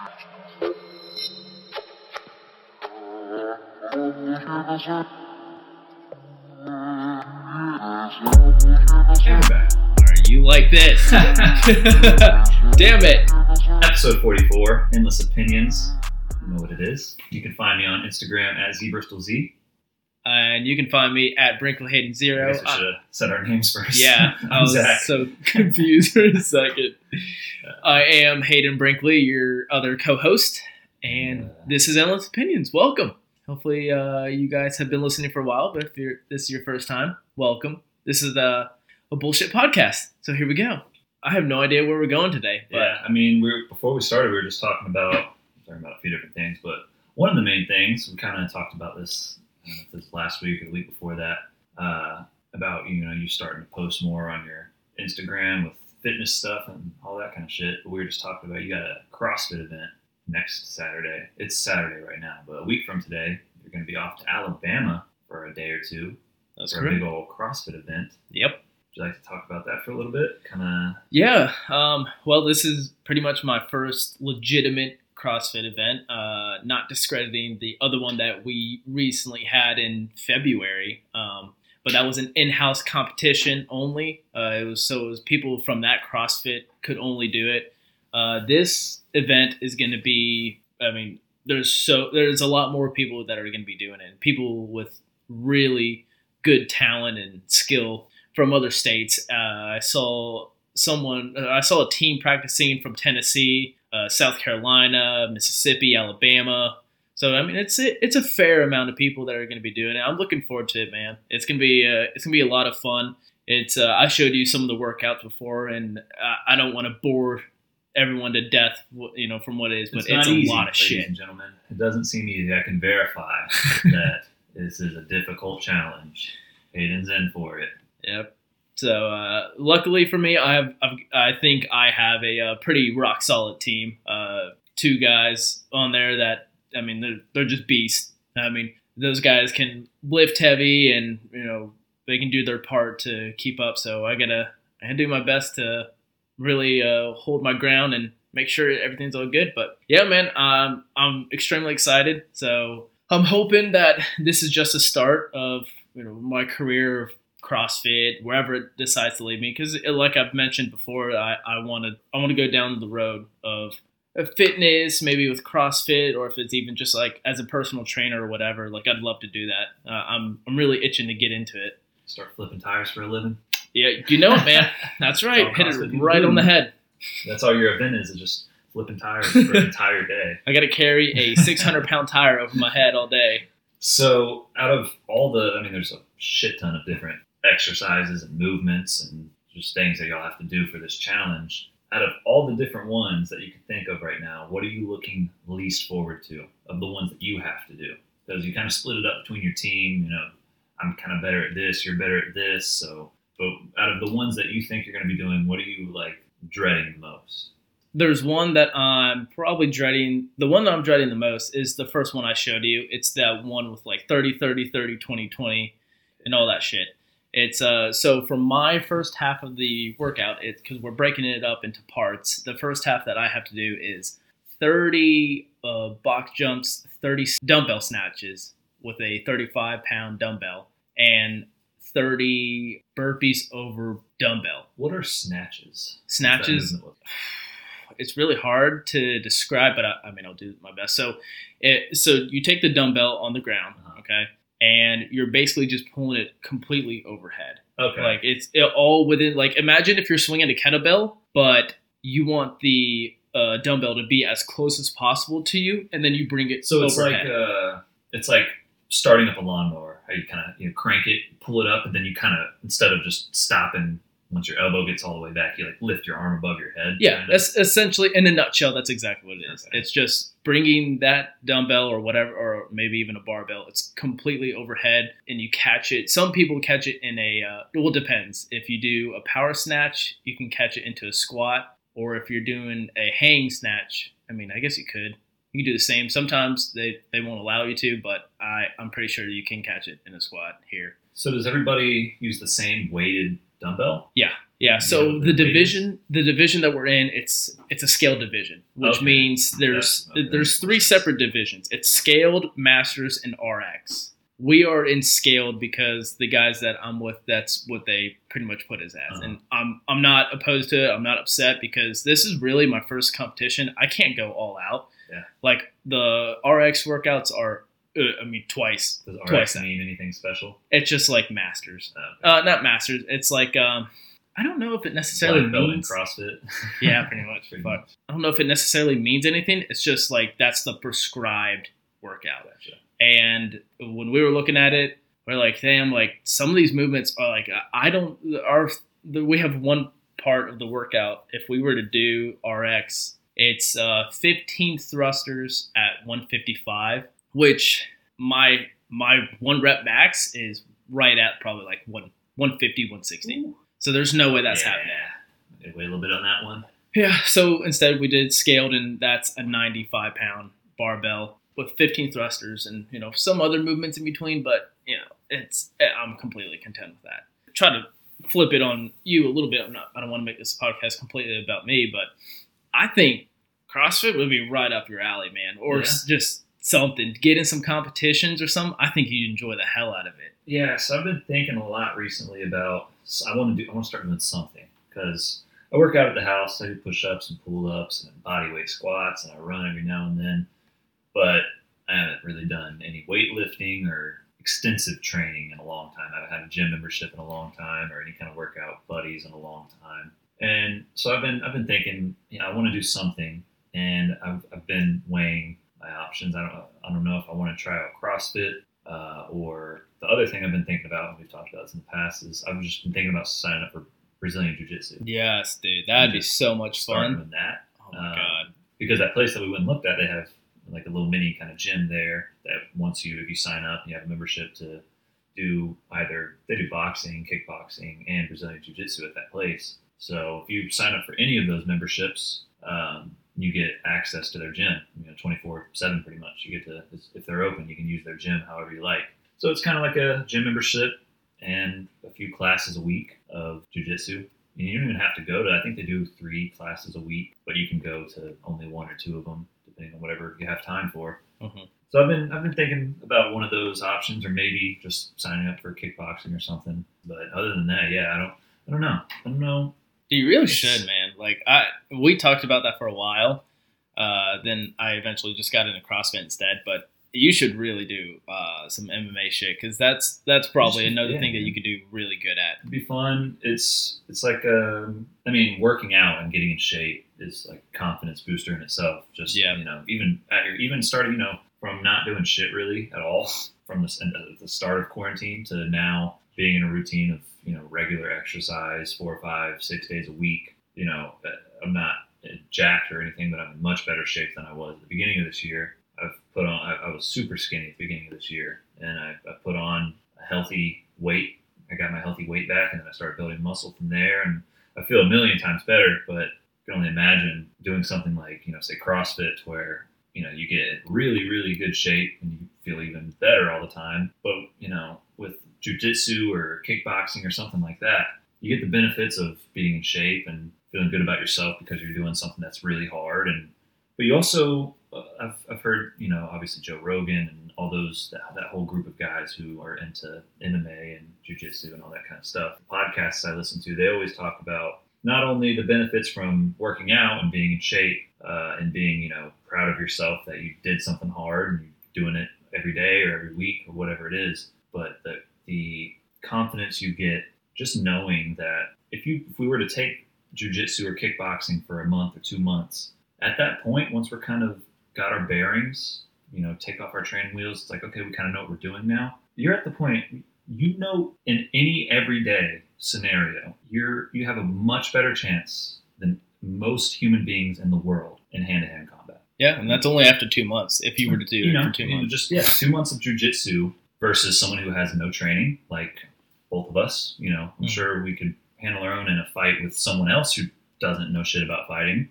Are you like this? Damn it. Episode 44, Endless Opinions. You know what it is. You can find me on Instagram at ZBristolZ. And you can find me at Brinkley Hayden I Zero. guess we should have said our names first. Yeah, I was Zach. so confused for a second. I am Hayden Brinkley, your other co-host, and this is Endless Opinions. Welcome. Hopefully, uh, you guys have been listening for a while, but if you're, this is your first time, welcome. This is a, a bullshit podcast, so here we go. I have no idea where we're going today, but Yeah, I mean, we were, before we started, we were just talking about talking about a few different things, but one of the main things we kind of talked about this I don't know if this last week or the week before that uh, about you know you starting to post more on your Instagram with fitness stuff and all that kind of shit. But we were just talking about you got a CrossFit event next Saturday. It's Saturday right now, but a week from today you're going to be off to Alabama for a day or two that's for a big old CrossFit event. Yep. Would you like to talk about that for a little bit? Kind of Yeah. Um, well, this is pretty much my first legitimate CrossFit event. Uh, not discrediting the other one that we recently had in February. Um, but that was an in-house competition only. Uh, it was so it was people from that CrossFit could only do it. Uh, this event is going to be. I mean, there's so there's a lot more people that are going to be doing it. People with really good talent and skill from other states. Uh, I saw someone. Uh, I saw a team practicing from Tennessee, uh, South Carolina, Mississippi, Alabama. So I mean, it's a, it's a fair amount of people that are going to be doing it. I'm looking forward to it, man. It's gonna be uh, it's gonna be a lot of fun. It's uh, I showed you some of the workouts before, and I, I don't want to bore everyone to death, you know, from what it is, but it's, not a easy, lot of shit. and gentlemen. It doesn't seem easy. I can verify that this is a difficult challenge. Hayden's in for it. Yep. So uh, luckily for me, I have I've, I think I have a, uh pretty rock solid team. Uh, two guys on there that I mean they're they're just beasts. I mean those guys can lift heavy and you know they can do their part to keep up. So I gotta I gotta do my best to really uh, hold my ground and make sure everything's all good. But yeah, man, um, I'm extremely excited. So I'm hoping that this is just a start of you know my career of CrossFit, wherever it decides to lead me. Because like I've mentioned before, I I want to I want to go down the road of of fitness, maybe with CrossFit, or if it's even just like as a personal trainer or whatever. Like I'd love to do that. Uh, I'm I'm really itching to get into it. Start flipping tires for a living. Yeah, you know it, man. That's right. Hit CrossFit it right on the head. That's all your event is, is just flipping tires for an entire day. I got to carry a 600 pound tire over my head all day. So, out of all the, I mean, there's a shit ton of different exercises and movements and just things that y'all have to do for this challenge. Out of all the different ones that you can think of right now, what are you looking least forward to of the ones that you have to do? Because you kind of split it up between your team. You know, I'm kind of better at this, you're better at this. So, but out of the ones that you think you're going to be doing, what are you like dreading the most? There's one that I'm probably dreading. The one that I'm dreading the most is the first one I showed you. It's that one with like 30, 30, 30, 20, 20, and all that shit. It's uh so for my first half of the workout, it's because we're breaking it up into parts. The first half that I have to do is 30 uh, box jumps, 30 dumbbell snatches with a 35 pound dumbbell, and 30 burpees over dumbbell. What are snatches? Snatches it's really hard to describe, but I, I mean, I'll do my best. So, it, so you take the dumbbell on the ground, Uh-huh. okay, and you're basically just pulling it completely overhead. like? Okay. Like it's it all within. Like imagine if you're swinging a kettlebell, but you want the uh, dumbbell to be as close as possible to you, and then you bring it So it's overhead. like uh, it's like starting up a lawnmower. How you kind of you know, crank it, pull it up, and then you kind of instead of just stopping once your elbow gets all the way back, you like lift your arm above your head. Yeah, kind of. that's essentially in a nutshell. That's exactly what it is. Okay. It's just bringing that dumbbell or whatever, or maybe even a barbell. It's completely overhead, and you catch it. Some people catch it in a. Uh, well, it depends. If you do a power snatch, you can catch it into a squat, or if you're doing a hang snatch, I mean, I guess you could. You can do the same. Sometimes they, they won't allow you to, but I I'm pretty sure you can catch it in a squat here. So does everybody use the same weighted dumbbell? Yeah, so Yeah, the the division, the division that we're in, it's it's a scaled division, which Okay. means there's Yeah, okay, there's three separate divisions. It's scaled, masters, and RX. We are in scaled because the guys that I'm with, that's what they pretty much put us as, Uh-huh. and I'm I'm not opposed to it. I'm not upset because this is really my first competition. I can't go all out. Yeah. Like the RX workouts are, uh, I mean, twice. Does Twice RX that. mean anything special? It's just like masters. Uh, Uh, not masters. It's like um, I don't know if it necessarily means. CrossFit. Yeah, pretty much. Pretty Fuck. much. I don't know if it necessarily means anything. It's just like that's the prescribed workout. Gotcha. And when we were looking at it, we're like, damn, like some of these movements are like I don't. Our the, we have one part of the workout. If we were to do RX, it's uh, 15 thrusters at 155, which my my one rep max is right at probably like one 150, 160. So there's no way that's yeah. happening. Okay, Wait a little bit on that one. Yeah, so instead we did scaled, and that's a 95 pound barbell with 15 thrusters and you know some other movements in between. But you know, it's I'm completely content with that. Try to flip it on you a little bit. I'm not. I don't want to make this podcast completely about me, but I think CrossFit would be right up your alley, man, or Yeah. just something. Get in some competitions or something. I think you'd enjoy the hell out of it. Yeah, so I've been thinking a lot recently about. I want to do. I want to start doing something because I work out at the house. I do push-ups and pull-ups and body weight squats, and I run every now and then. But I haven't really done any weightlifting or extensive training in a long time. I haven't had a gym membership in a long time, or any kind of workout buddies in a long time. And so I've been I've been thinking, you know, I want to do something, and I've, I've been weighing my options. I don't I don't know if I want to try out CrossFit uh, or the other thing I've been thinking about, and we've talked about this in the past, is I've just been thinking about signing up for Brazilian Jiu Jitsu. Yes, dude, that'd be so much fun. with that Oh my Um, god. because that place that we went and looked at, they have like a little mini kind of gym there that once you if you sign up, you have a membership to do either they do boxing, kickboxing, and Brazilian Jiu Jitsu at that place. So if you sign up for any of those memberships, um, you get access to their gym, you know, 24 7 pretty much. You get to, if they're open, you can use their gym however you like. So it's kind of like a gym membership and a few classes a week of jujitsu. And you don't even have to go to, I think they do three classes a week, but you can go to only one or two of them, depending on whatever you have time for. Mhm. So I've been I've been thinking about one of those options, or maybe just signing up for kickboxing or something. But other than that, yeah, I don't I don't know. I don't know. You really It's- should, man. Like I, we talked about that for a while. Uh, then I eventually just got into CrossFit instead. But you should really do uh, some MMA shit because that's that's probably should- another yeah, thing that you could do really good at. It'd be fun. It's it's like um, I mean, working out and getting in shape is like a confidence booster in itself. Just Yeah. you know, even at your even starting, you know, from not doing shit really at all from the, the start of quarantine to now being in a routine of you know regular exercise four, five, six days a week. You know, uh, I'm not jacked or anything, but I'm in much better shape than I was at the beginning of this year. I've put on. I, I was super skinny at the beginning of this year, and I, I put on a healthy weight. I got my healthy weight back, and then I started building muscle from there. And I feel a million times better. But you can only imagine doing something like you know, say CrossFit, where you know you get really, really good shape and you feel even better all the time. But you know, with jujitsu or kickboxing or something like that, you get the benefits of being in shape and feeling good about yourself because you're doing something that's really hard. And but you also uh, I've, I've heard you know obviously joe rogan and all those that, that whole group of guys who are into mma and jiu-jitsu and all that kind of stuff. The podcasts i listen to they always talk about not only the benefits from working out and being in shape uh, and being you know proud of yourself that you did something hard and you're doing it every day or every week or whatever it is but the, the confidence you get just knowing that if you if we were to take jujitsu or kickboxing for a month or two months, at that point, once we're kind of got our bearings, you know, take off our training wheels, it's like okay, we kind of know what we're doing now. You're at the point you know in any everyday scenario, you're you have a much better chance than most human beings in the world in hand-to-hand combat. Yeah, and that's only after two months. If you were to do you it for two months, just yeah, two months of jujitsu versus someone who has no training, like both of us. You know, I'm Mhm. sure we could handle our own in a fight with someone else who doesn't know shit about fighting.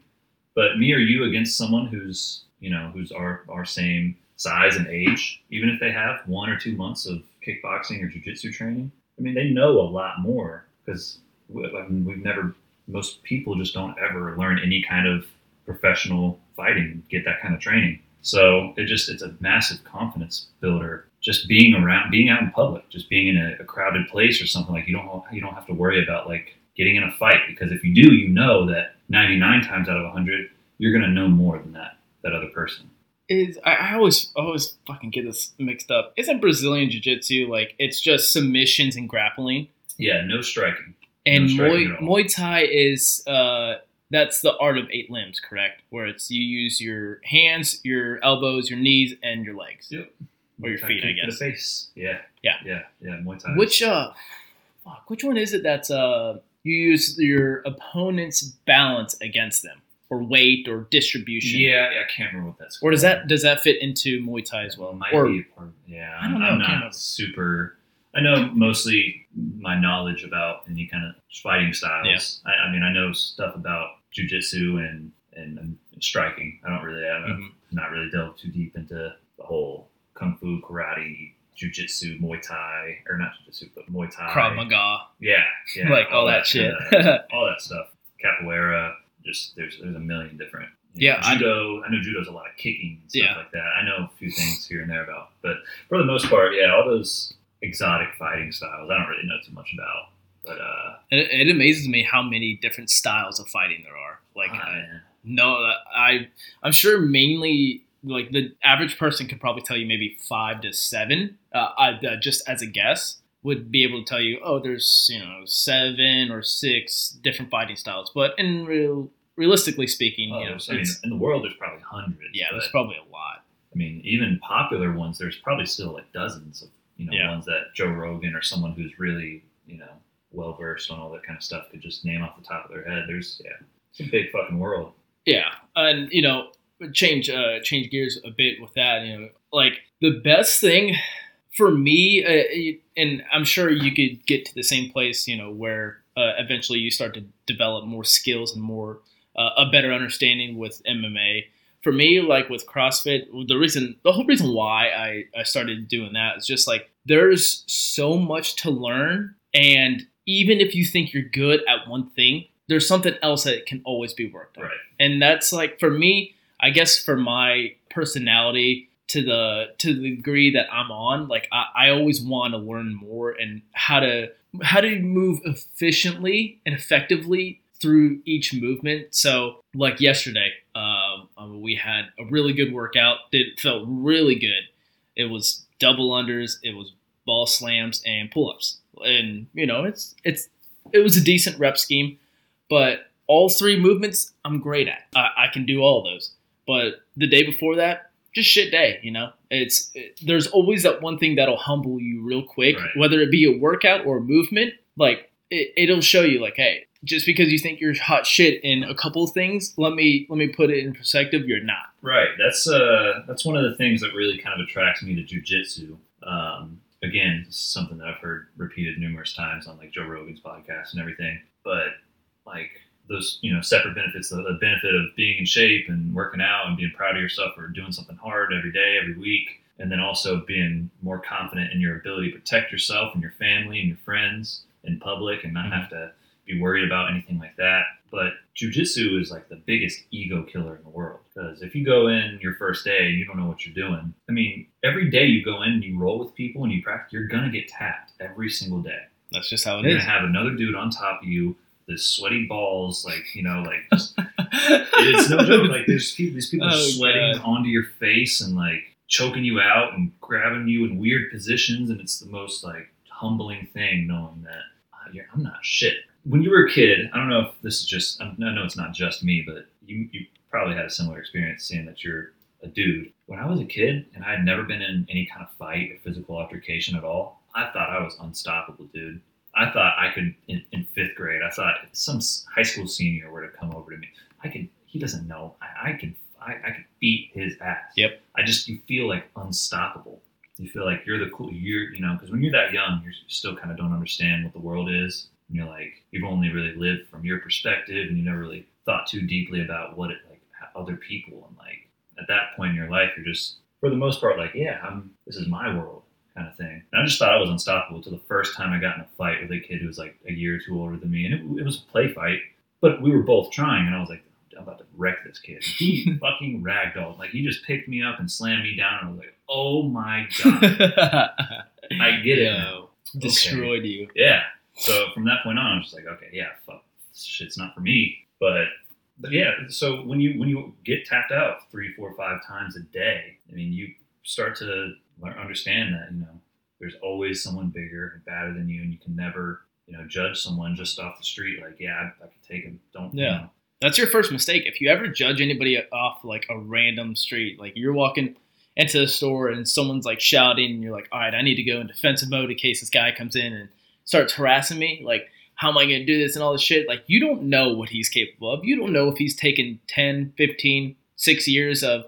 But me or you against someone who's you know who's our our same size and age, even if they have one or two months of kickboxing or jujitsu training, I mean they know a lot more because I mean, we've never. Most people just don't ever learn any kind of professional fighting, get that kind of training. So it just it's a massive confidence builder. Just being around, being out in public, just being in a, a crowded place or something like you don't you don't have to worry about like getting in a fight because if you do, you know that 99 times out of 100 you're gonna know more than that that other person. Is I, I always always fucking get this mixed up. Isn't Brazilian Jiu Jitsu like it's just submissions and grappling? Yeah, no striking. And No striking Muay. Muay Thai is uh, that's the art of eight limbs, correct? Where it's you use your hands, your elbows, your knees, and your legs. Yep. Or your feet, I guess. The face. Yeah. Yeah. Yeah. Yeah. Muay Thai. Which uh, fuck, which one is it that's uh you use your opponent's balance against them, or weight, or distribution? Yeah, yeah, I can't remember what that's. Or does that does that fit into Muay Thai as well? Might or be a part. Yeah, I don't know, I'm remember. super. I know mostly my knowledge about any kind of fighting styles. I, I mean, I know stuff about jujitsu and, and and striking. I don't really. I'm Mhm. not really delved too deep into the whole kung fu, karate, jujitsu, Muay Thai, or not jujitsu, but Muay Thai. Krav Maga, Yeah, yeah, like all, that, shit. kinda- all that stuff. Capoeira. Just there's there's a million different. you know, Yeah, I- judo. I, know judo's a lot of kicking and stuff Yeah. like that. I know a few things here and there about, but for the most part, yeah, all those exotic fighting styles, I don't really know too much about. But uh, it, it amazes me how many different styles of fighting there are. Like, ah, I, no, I I'm sure mainly like the average person could probably tell you maybe five to seven. Uh, I, uh, just as a guess, would be able to tell you, oh, there's you know seven or six different fighting styles. But in real, realistically speaking, Oh, you know, I mean, in the world, there's probably hundreds. yeah, there's probably a lot. I mean, even popular ones, there's probably still like dozens of you know Yeah. ones that Joe Rogan or someone who's really you know well versed on all that kind of stuff could just name off the top of their head. There's yeah, it's a big fucking world. Yeah, and you know, change uh, change gears a bit with that. You know, like the best thing for me, uh, and I'm sure you could get to the same place. You know, where uh, eventually you start to develop more skills and more uh, a better understanding with MMA. For me, like with CrossFit, the reason, the whole reason why I, I started doing that is just like there's so much to learn, and even if you think you're good at one thing, there's something else that can always be worked on. Right. and that's like for me i guess for my personality to the to the degree that i'm on like i, I always want to learn more and how to how to move efficiently and effectively through each movement. So like yesterday um, um, we had a really good workout. It felt really good. It was double unders it was ball slams and pull-ups and you know it's it's it was a decent rep scheme but all three movements I'm great at. I, I can do all of those. But the day before that, just shit day. You know, it's it, there's always that one thing that'll humble you real quick, Right. whether it be a workout or a movement. Like it, it'll show you, like, hey, just because you think you're hot shit in a couple of things, let me let me put it in perspective. You're not. Right. That's uh that's one of the things that really kind of attracts me to jujitsu. Um, again, this is something that I've heard repeated numerous times on like Joe Rogan's podcast and everything. But like those, you know, separate benefits, the, the benefit of being in shape and working out and being proud of yourself or doing something hard every day, every week, and then also being more confident in your ability to protect yourself and your family and your friends in public and not Mhm. have to be worried about anything like that. But jujitsu is like the biggest ego killer in the world because if you go in your first day and you don't know what you're doing, I mean, every day you go in and you roll with people and you practice, you're gonna get tapped every single day. That's just how it You're is. gonna have another dude on top of you, this sweaty balls, like you know, like just it's no joke. Like there's people, these people Oh, sweating God. onto your face and like choking you out and grabbing you in weird positions, and it's the most like humbling thing knowing that uh, you're, I'm not shit. When you were a kid, I don't know if this is just I know it's not just me, but you you probably had a similar experience seeing that you're a dude. When I was a kid and I had never been in any kind of fight or physical altercation at all, I thought I was unstoppable, dude. I thought I could in, in fifth grade. I thought if some high school senior were to come over to me, I could. He doesn't know. I, I could. I, I could beat his ass. Yep. I just you feel like unstoppable. You feel like you're the cool. You're you know because when you're that young, you still kind of don't understand what the world is. And you're like you've only really lived from your perspective, and you never really thought too deeply about what it like other people and like at that point in your life, you're just for the most part like yeah, I'm. This is my world kind of thing. And I just thought I was unstoppable until the first time I got in a fight with a kid who was like a year or two older than me, and it, it was a play fight, but we were both trying, and I was like, I'm about to wreck this kid. He fucking ragdolled. Like he just picked me up and slammed me down, and I was like, oh my god, I get it. now. Destroyed you. Yeah. So from that point on, I was just like, okay, yeah, fuck, this shit's not for me. But but yeah, so when you when you get tapped out three, four, five times a day, I mean, you start to learn, understand that you know there's always someone bigger and badder than you, and you can never you know judge someone just off the street like, yeah, I, I could take him. Don't you Yeah. know. That's your first mistake. If you ever judge anybody off like a random street, like you're walking into the store and someone's like shouting, and you're like, all right, I need to go in defensive mode in case this guy comes in and starts harassing me. Like, how am I going to do this and all this shit? Like, you don't know what he's capable of. You don't know if he's taken 10, 15, six years of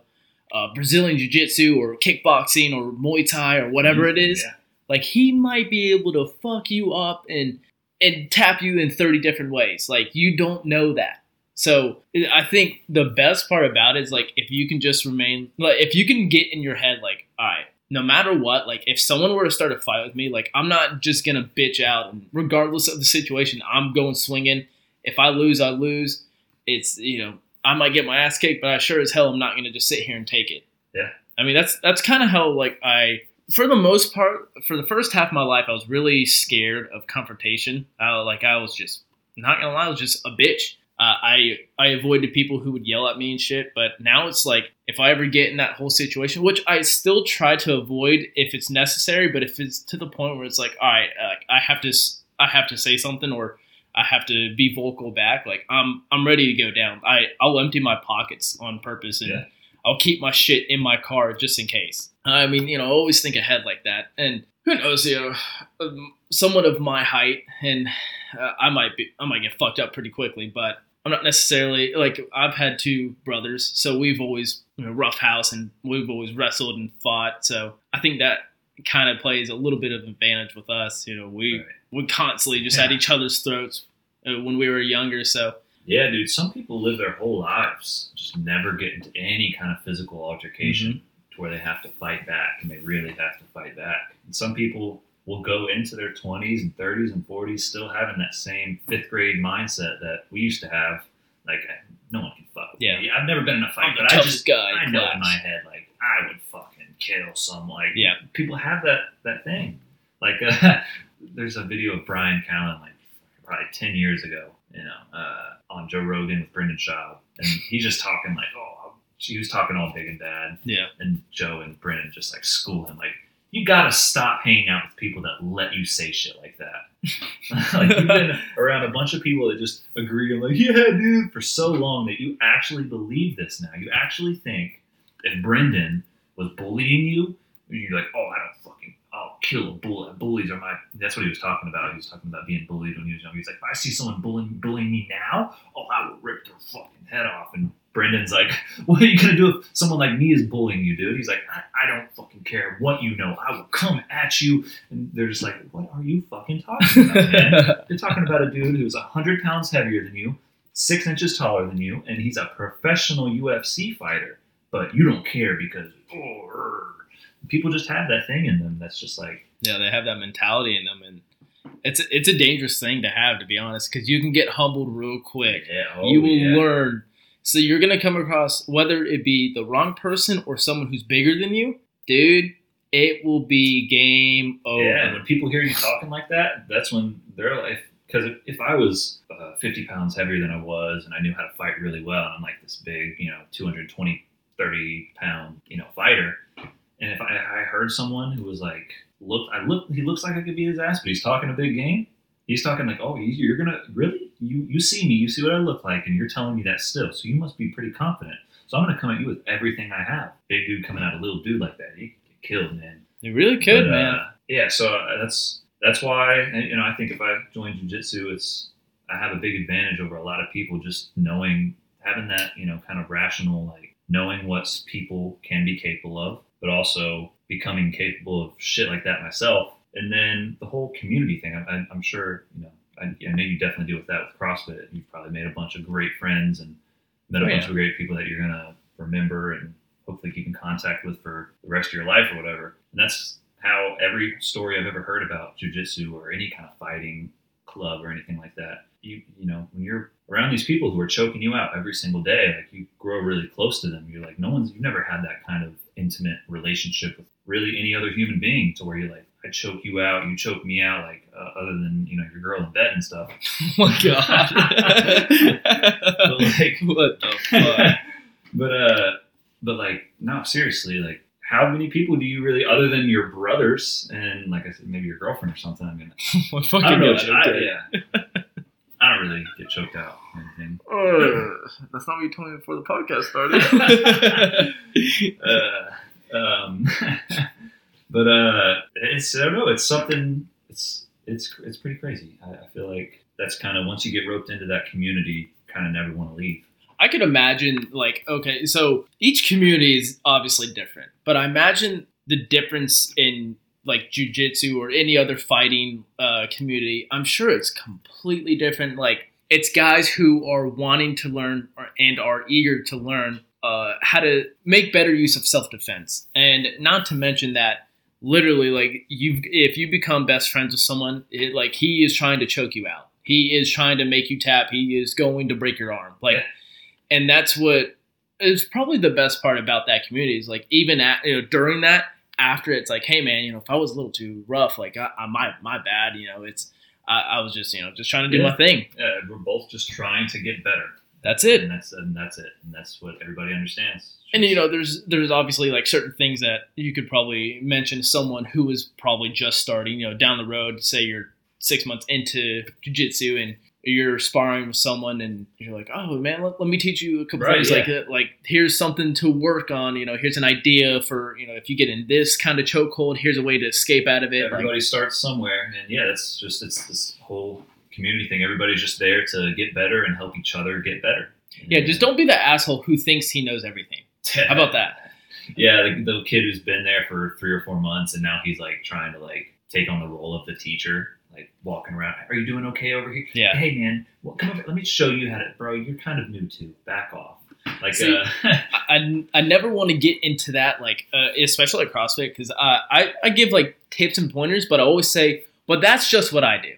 uh, Brazilian Jiu Jitsu or kickboxing or Muay Thai or whatever it is. Yeah. Like he might be able to fuck you up and and tap you in 30 different ways. Like you don't know that. So I think the best part about it is like if you can just remain like if you can get in your head like all right no matter what like if someone were to start a fight with me like I'm not just gonna bitch out and regardless of the situation I'm going swinging if I lose I lose it's you know I might get my ass kicked but I sure as hell I'm not gonna just sit here and take it Yeah. I mean that's that's kind of how like I for the most part, for the first half of my life, I was really scared of confrontation. I, like I was just not gonna lie, I was just a bitch. Uh, I I avoided people who would yell at me and shit. But now it's like if I ever get in that whole situation, which I still try to avoid if it's necessary, but if it's to the point where it's like, all right, uh, I have to I have to say something or I have to be vocal back. Like I'm I'm ready to go down. I I'll empty my pockets on purpose and Yeah. I'll keep my shit in my car just in case. I mean, you know, I always think ahead like that. And who knows, you know, um, someone of my height, and uh, I might be, I might get fucked up pretty quickly, but I'm not necessarily like I've had two brothers, so we've always you know, rough house and we've always wrestled and fought. So I think that kind of plays a little bit of advantage with us. You know, we Right. we constantly just at each other's throats uh, when we were younger. So Yeah, dude. Some people live their whole lives just never get into any kind of physical altercation Mm-hmm. to where they have to fight back, and they really have to fight back. And some people will go into their 20s and 30s and 40s still having that same fifth grade mindset that we used to have. Like, no one can fuck with Yeah. me. I've never been in a fight, I'm but I just guy. I know class. in my head like I would fucking kill some like Yeah. people have that that thing like uh, there's a video of Bryan Callen like probably 10 years ago you know uh, on Joe Rogan with Brendan Schaub and he's just talking like oh he was talking all big and bad Yeah. and Joe and Brendan just like school him like you gotta stop hanging out with people that let you say shit like that like you've been around a bunch of people that just agree and like, yeah, dude, for so long that you actually believe this now. You actually think if Brendan was bullying you, you're like, oh, I don't fucking, I'll kill a bully. Bullies are my. That's what he was talking about. He was talking about being bullied when he was young. He's like, if I see someone bullying bullying me now, oh, I will rip their fucking head off. And Brendan's like, what are you gonna do if someone like me is bullying you, dude? He's like, I, I don't fucking care what you know. I will come at you. And they're just like, what are you fucking talking about, man? You're talking about a dude who's 100 pounds heavier than you, six inches taller than you, and he's a professional UFC fighter. But you don't care because oh, people just have that thing in them that's just like, Yeah, they have that mentality in them, and it's a, it's a dangerous thing to have, to be honest, because you can get humbled real quick. yeah, oh, you will yeah. learn. So you're gonna come across whether it be the wrong person or someone who's bigger than you, dude. It will be game over. Yeah, when people hear you talking like that, that's when they're like, because if, if I was uh, 50 pounds heavier than I was and I knew how to fight really well, and I'm like this big, you know, 220, 30 pound, you know, fighter, and if I, I heard someone who was like, look, I look, he looks like I could beat his ass, but he's talking a big game. He's talking like, oh, you- you're gonna really, you you see me, you see what I look like, and you're telling me that still, so you must be pretty confident. So I'm gonna come at you with everything I have. Big dude coming at a little dude like that, he could get killed, man. You really could, But, man. uh, yeah, so uh, that's that's why you know I think if I join jujitsu, it's I have a big advantage over a lot of people just knowing having that you know kind of rational like knowing what people can be capable of, but also becoming capable of shit like that myself. And then the whole community thing. I, I'm sure you know. I, I know you definitely deal with that with CrossFit. You've probably made a bunch of great friends and met a Oh, bunch yeah. of great people that you're gonna remember and hopefully keep in contact with for the rest of your life or whatever. And that's how every story I've ever heard about jujitsu or any kind of fighting club or anything like that, you you know when you're around these people who are choking you out every single day, like you grow really close to them. You're like, no one's you've never had that kind of intimate relationship with really any other human being to where you're like, I choke you out, you choke me out, like uh, other than you know your girl in bed and stuff. Oh my god. But like, what the fuck? but uh, but like, no, seriously, like, how many people do you really, other than your brothers and like I said, maybe your girlfriend or something? I mean, What I fucking don't know. I, okay. yeah, I don't really get choked out or anything. that's not what you told me before the podcast started. uh, um, but uh, it's I don't know. It's something. It's it's it's pretty crazy. I, I feel like that's kind of once you get roped into that community, kind of never want to leave. I could imagine like okay, so each community is obviously different, but I imagine the difference in like jujitsu or any other fighting uh, community. I'm sure it's completely different. Like it's guys who are wanting to learn or, and are eager to learn uh, how to make better use of self defense, and not to mention that literally like you've if you become best friends with someone, it, like he is trying to choke you out. He is trying to make you tap. He is going to break your arm. Like Yeah. and that's what is probably the best part about that community is like even at you know during that after it's like hey man you know if I was a little too rough like I, I my my bad you know it's I, I was just you know just trying to do Yeah. my thing Uh, we're both just trying to get better, that's it and that's and that's it, and that's what everybody understands. and you know there's there's obviously like certain things that you could probably mention to someone who is probably just starting you know down the road say you're six months into jiu-jitsu and you're sparring with someone and you're like oh man let, let me teach you a couple Right, things yeah. like uh, like here's something to work on you know here's an idea for you know if you get in this kind of chokehold here's a way to escape out of it like everybody starts somewhere, and yeah, it's just it's this whole community thing. Everybody's just there to get better and help each other get better. yeah just don't be the asshole who thinks he knows everything how about that Yeah, the, the kid who's been there for three or four months, and now he's like trying to like take on the role of the teacher, like walking around. Are you doing okay over here? yeah Hey man, well, come over. Let me show you how to, bro. You're kind of new too. Back off. Like, See, uh, I, I never want to get into that, like uh, especially at CrossFit, because uh, I I give like tips and pointers, but I always say, but that's just what I do.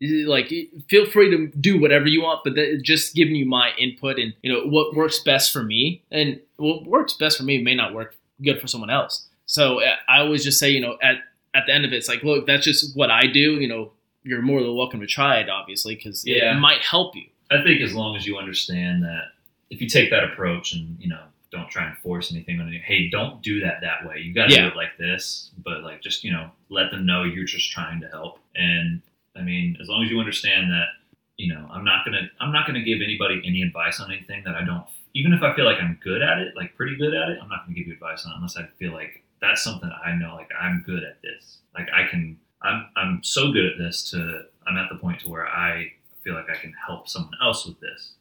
Like, feel free to do whatever you want, but that, just giving you my input and you know what works best for me, and what works best for me may not work good for someone else. So uh, I always just say, you know, at at the end of it, it's like, look, that's just what I do. You know, you're more than welcome to try it, obviously, because Yeah. it might help you. I think as long as you understand that, if you take that approach and you know don't try and force anything on you, hey, don't do that that way. You got to Yeah. do it like this, but like just you know let them know you're just trying to help. And I mean, as long as you understand that, you know, I'm not gonna I'm not gonna give anybody any advice on anything that I don't. Even if I feel like I'm good at it, like pretty good at it, I'm not gonna give you advice on unless I feel like that's something I know, like I'm good at this. Like I can, I'm I'm so good at this to I'm at the point to where I feel like I can help someone else with this.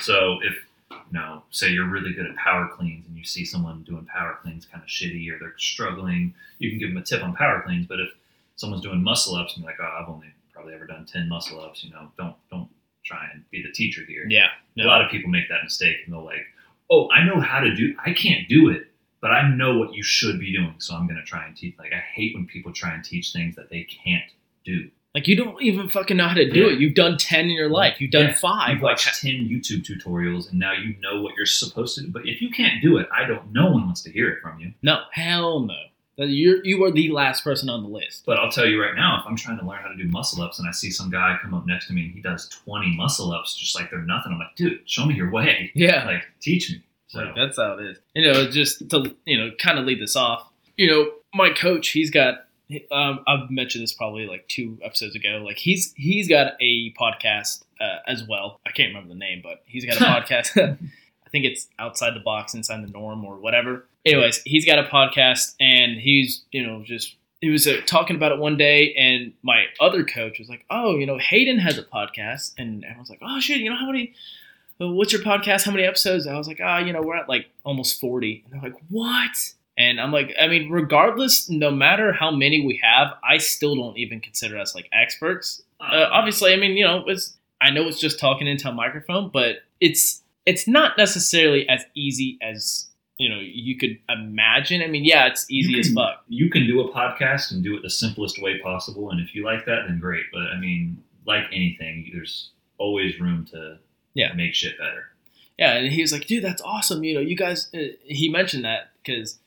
So if you know, say you're really good at power cleans and you see someone doing power cleans kind of shitty or they're struggling, you can give them a tip on power cleans. But if someone's doing muscle ups and you're like, oh, I've only probably ever done ten muscle ups, you know, don't don't try and be the teacher here. Yeah, A lot of people make that mistake and they're like, oh, I know how to do, I can't do it, but I know what you should be doing, so I'm going to try and teach. Like, I hate when people try and teach things that they can't do. Like you don't even fucking know how to do Yeah. it. You've done ten in your life. You've done Yeah. five. I've Like watched 10 YouTube tutorials and now you know what you're supposed to do. But if you can't do it, I don't, no one wants to hear it from you. no, hell no. That You're you are the last person on the list. But I'll tell you right now, if I'm trying to learn how to do muscle ups and I see some guy come up next to me and he does 20 muscle ups just like they're nothing, I'm like, dude, show me your way. Yeah, Like, teach me. So, like that's how it is. You know, just to you know, kind of lead this off. You know, my coach, he's got. Um, I've mentioned this probably like two episodes ago. Like he's he's got a podcast uh, as well. I can't remember the name, but he's got a podcast. I think it's outside the box, inside the norm, or whatever. Anyways, he's got a podcast, and he's you know just he was uh, talking about it one day, and my other coach was like, "Oh, you know, Hayden has a podcast," and everyone's like, "Oh shit, you know how many?" "Uh, What's your podcast? How many episodes? I was like, ah, you know, we're at like almost 40. And they're like, what? And I'm like, I mean, regardless, no matter how many we have, I still don't even consider us like experts. Uh, obviously, I mean, you know, it's I know it's just talking into a microphone, but it's it's not necessarily as easy as you know you could imagine. I mean, yeah, it's easy You as fuck. You can do a podcast and do it the simplest way possible, and if you like that, then great. But I mean, like anything, there's always room to Yeah. make shit better. Yeah, and he was like, dude, that's awesome. You know, you guys. Uh, he mentioned that because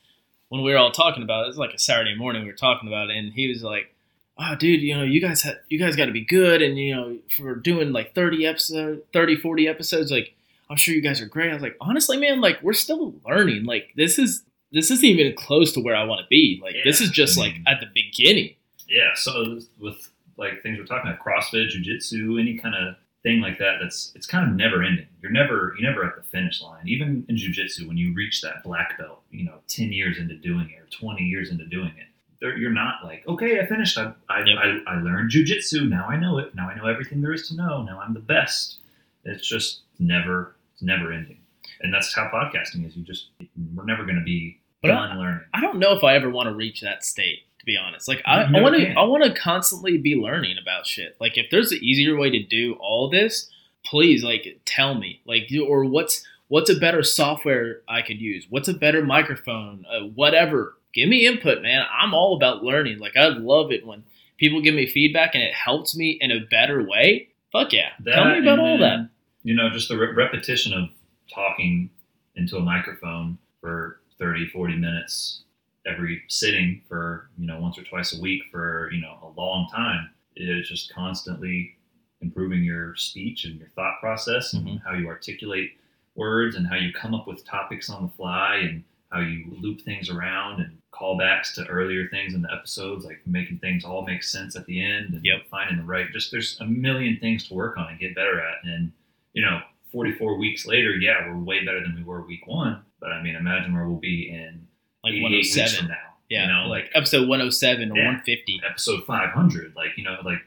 when we were all talking about it, it was like a Saturday morning. We were talking about it, and he was like, "Oh, dude, you know, you guys ha- you guys got to be good, and you know, for doing like 30 episode, 30, 40 episodes, like I'm sure you guys are great." I was like, honestly, man, like we're still learning. Like this is this isn't even close to where I want to be. Like this is just like mm-hmm. at the beginning. Yeah. So with like things we're talking about, CrossFit, Jiu-Jitsu, any kind of thing like that, that's it's kind of never ending. You're never you're never at the finish line. Even in Jiu-Jitsu, when you reach that black belt, you know, ten years into doing it or twenty years into doing it, you're not like, okay, I finished. I I, Yep. I I learned Jiu-Jitsu. Now I know it. Now I know everything there is to know. Now I'm the best. It's just never it's never ending. And that's how podcasting is. You just we're never going to be But I- done learning. I don't know if I ever want to reach that state. To be honest, like I, I want to, I want to constantly be learning about shit. Like if there's an easier way to do all this, please, like tell me. Like or what's what's a better software I could use? What's a better microphone? Uh, whatever. Give me input, man. I'm all about learning. Like I love it when people give me feedback and it helps me in a better way. Fuck yeah, tell me about all that. You know, just the re- repetition of talking into a microphone for 30, 40 minutes every sitting for, you know, once or twice a week for, you know, a long time is just constantly improving your speech and your thought process and Mhm. how you articulate words and how you come up with topics on the fly and how you loop things around and callbacks to earlier things in the episodes, like making things all make sense at the end and Yep. finding the right. Just there's a million things to work on and get better at. And you know, 44 weeks later, yeah, we're way better than we were week one. But I mean, imagine where we'll be in Like 88 weeks 107. from now. Yeah, you know, like episode 107 or Yeah. 150. episode 500 like you know like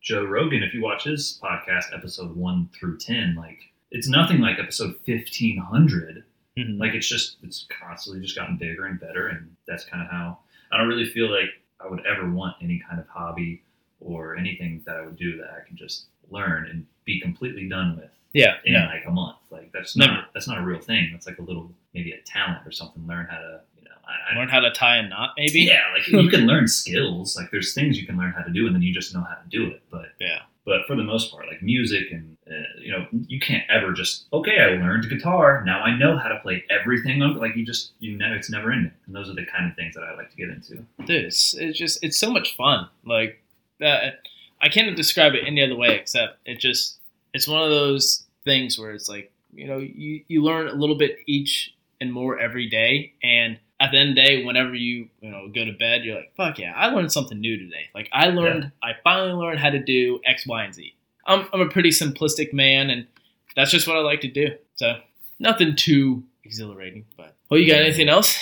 joe rogan if you watch his podcast episode 1 through 10 like it's nothing like episode 1500 Mhm. like it's just it's constantly just gotten bigger and better and that's kind of how i don't really feel like i would ever want any kind of hobby or anything that i would do that i can just learn and be completely done with yeah, in yeah. like a month like that's Never. not that's not a real thing that's like a little maybe a talent or something learn how to you know I, I, Learn how to tie a knot, maybe. yeah, like you can learn skills. Like there's things you can learn how to do, and then you just know how to do it. But Yeah. but for the most part, like music and uh, you know, you can't ever just okay. I learned guitar. Now I know how to play everything. Like you just you know it's never ending. And those are the kind of things that I like to get into. dude, it's, it's just it's so much fun. Like that, I can't describe it any other way except it just it's one of those things where it's like you know you you learn a little bit each and more every day, and at the end of the day, whenever you you know go to bed, you're like, fuck yeah, I learned something new today. Like I learned, I finally learned how to do X, Y, and Z. I'm I'm a pretty simplistic man, and that's just what I like to do. So nothing too exhilarating, but well, you got anything else?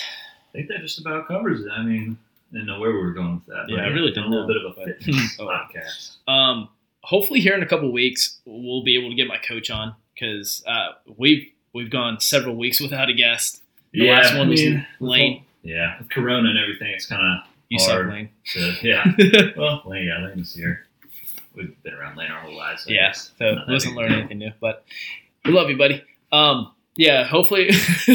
I think that just about covers it. I mean, I didn't know where we were going with that. Yeah, I really didn't a little know, bit of a but- Oh. podcast. Um, hopefully here in a couple weeks we'll be able to get my coach on because uh, we've we've gone several weeks without a guest. The last one I was mean, Lane. Yeah, with Corona and everything, it's kind You hard. suck, Lane. of yeah. Well, Lane, yeah, Lane was here. We've been around Lane our whole lives. I yeah, guess. so Not that wasn't big learning anything new, but we love you, buddy. Um, yeah, hopefully,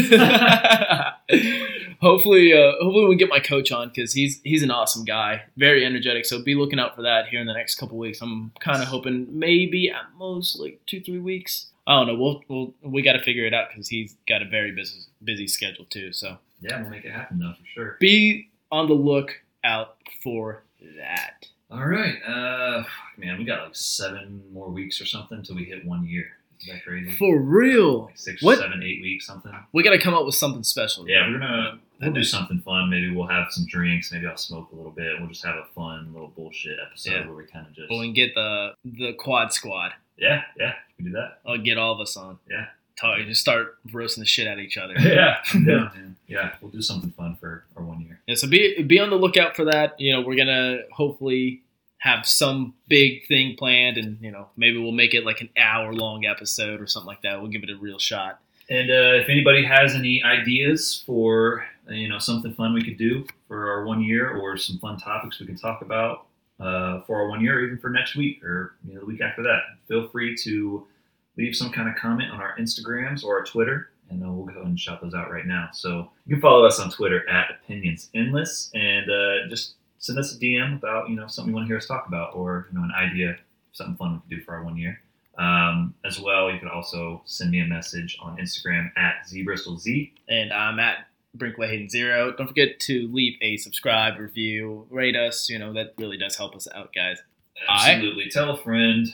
hopefully, uh, hopefully we get my coach on because he's he's an awesome guy, very energetic. So be looking out for that here in the next couple weeks. I'm kind of hoping maybe at most like two three weeks. I don't know. We'll, we'll we got to figure it out because he's got a very busy busy schedule too. So Yeah, we'll make it happen though for sure. be on the lookout for that. All right, uh, man, we got like seven more weeks or something until we hit one year. Is that crazy? For real, Like six, What? seven, eight weeks, something. we got to come up with something special. Yeah, we're gonna we'll do something fun. Maybe we'll have some drinks. Maybe I'll smoke a little bit. We'll just have a fun little bullshit episode Yeah. where we kind of just But we can get the the quad squad. yeah, yeah, we can do that. I'll get all of us on. Yeah. Talk, just start roasting the shit out of each other. yeah, man. yeah, we'll do something fun for our one year. Yeah, so be be on the lookout for that. You know, we're gonna hopefully have some big thing planned, and you know, maybe we'll make it like an hour long episode or something like that. We'll give it a real shot. And uh, if anybody has any ideas for you know something fun we could do for our one year, or some fun topics we can talk about uh, for our one year, or even for next week or you know, the week after that, feel free to leave some kind of comment on our Instagrams or our Twitter, and uh, we'll go ahead and shout those out right now. So you can follow us on Twitter at Opinions Endless, and uh, just send us a DM about you know something you want to hear us talk about, or you know an idea, something fun we could do for our one year. Um, as well, you could also send me a message on Instagram at zbristolz. And I'm at Brinkley Hayden Zero. Don't forget to leave a subscribe, review, rate us. You know that really does help us out, guys. I- Absolutely, tell a friend.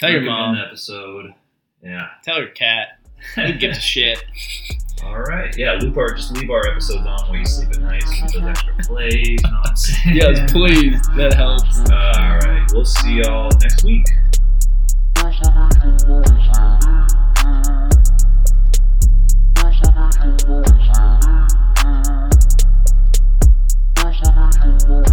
Tell your mom. episode. Yeah. Tell your cat. Who gives a shit? All right. Yeah, loop our just leave our episodes on while you sleep at night. So those extra plays. You know what I'm saying? Yes, please. That helps. All right. We'll see y'all next week. Russia, Mm-hmm.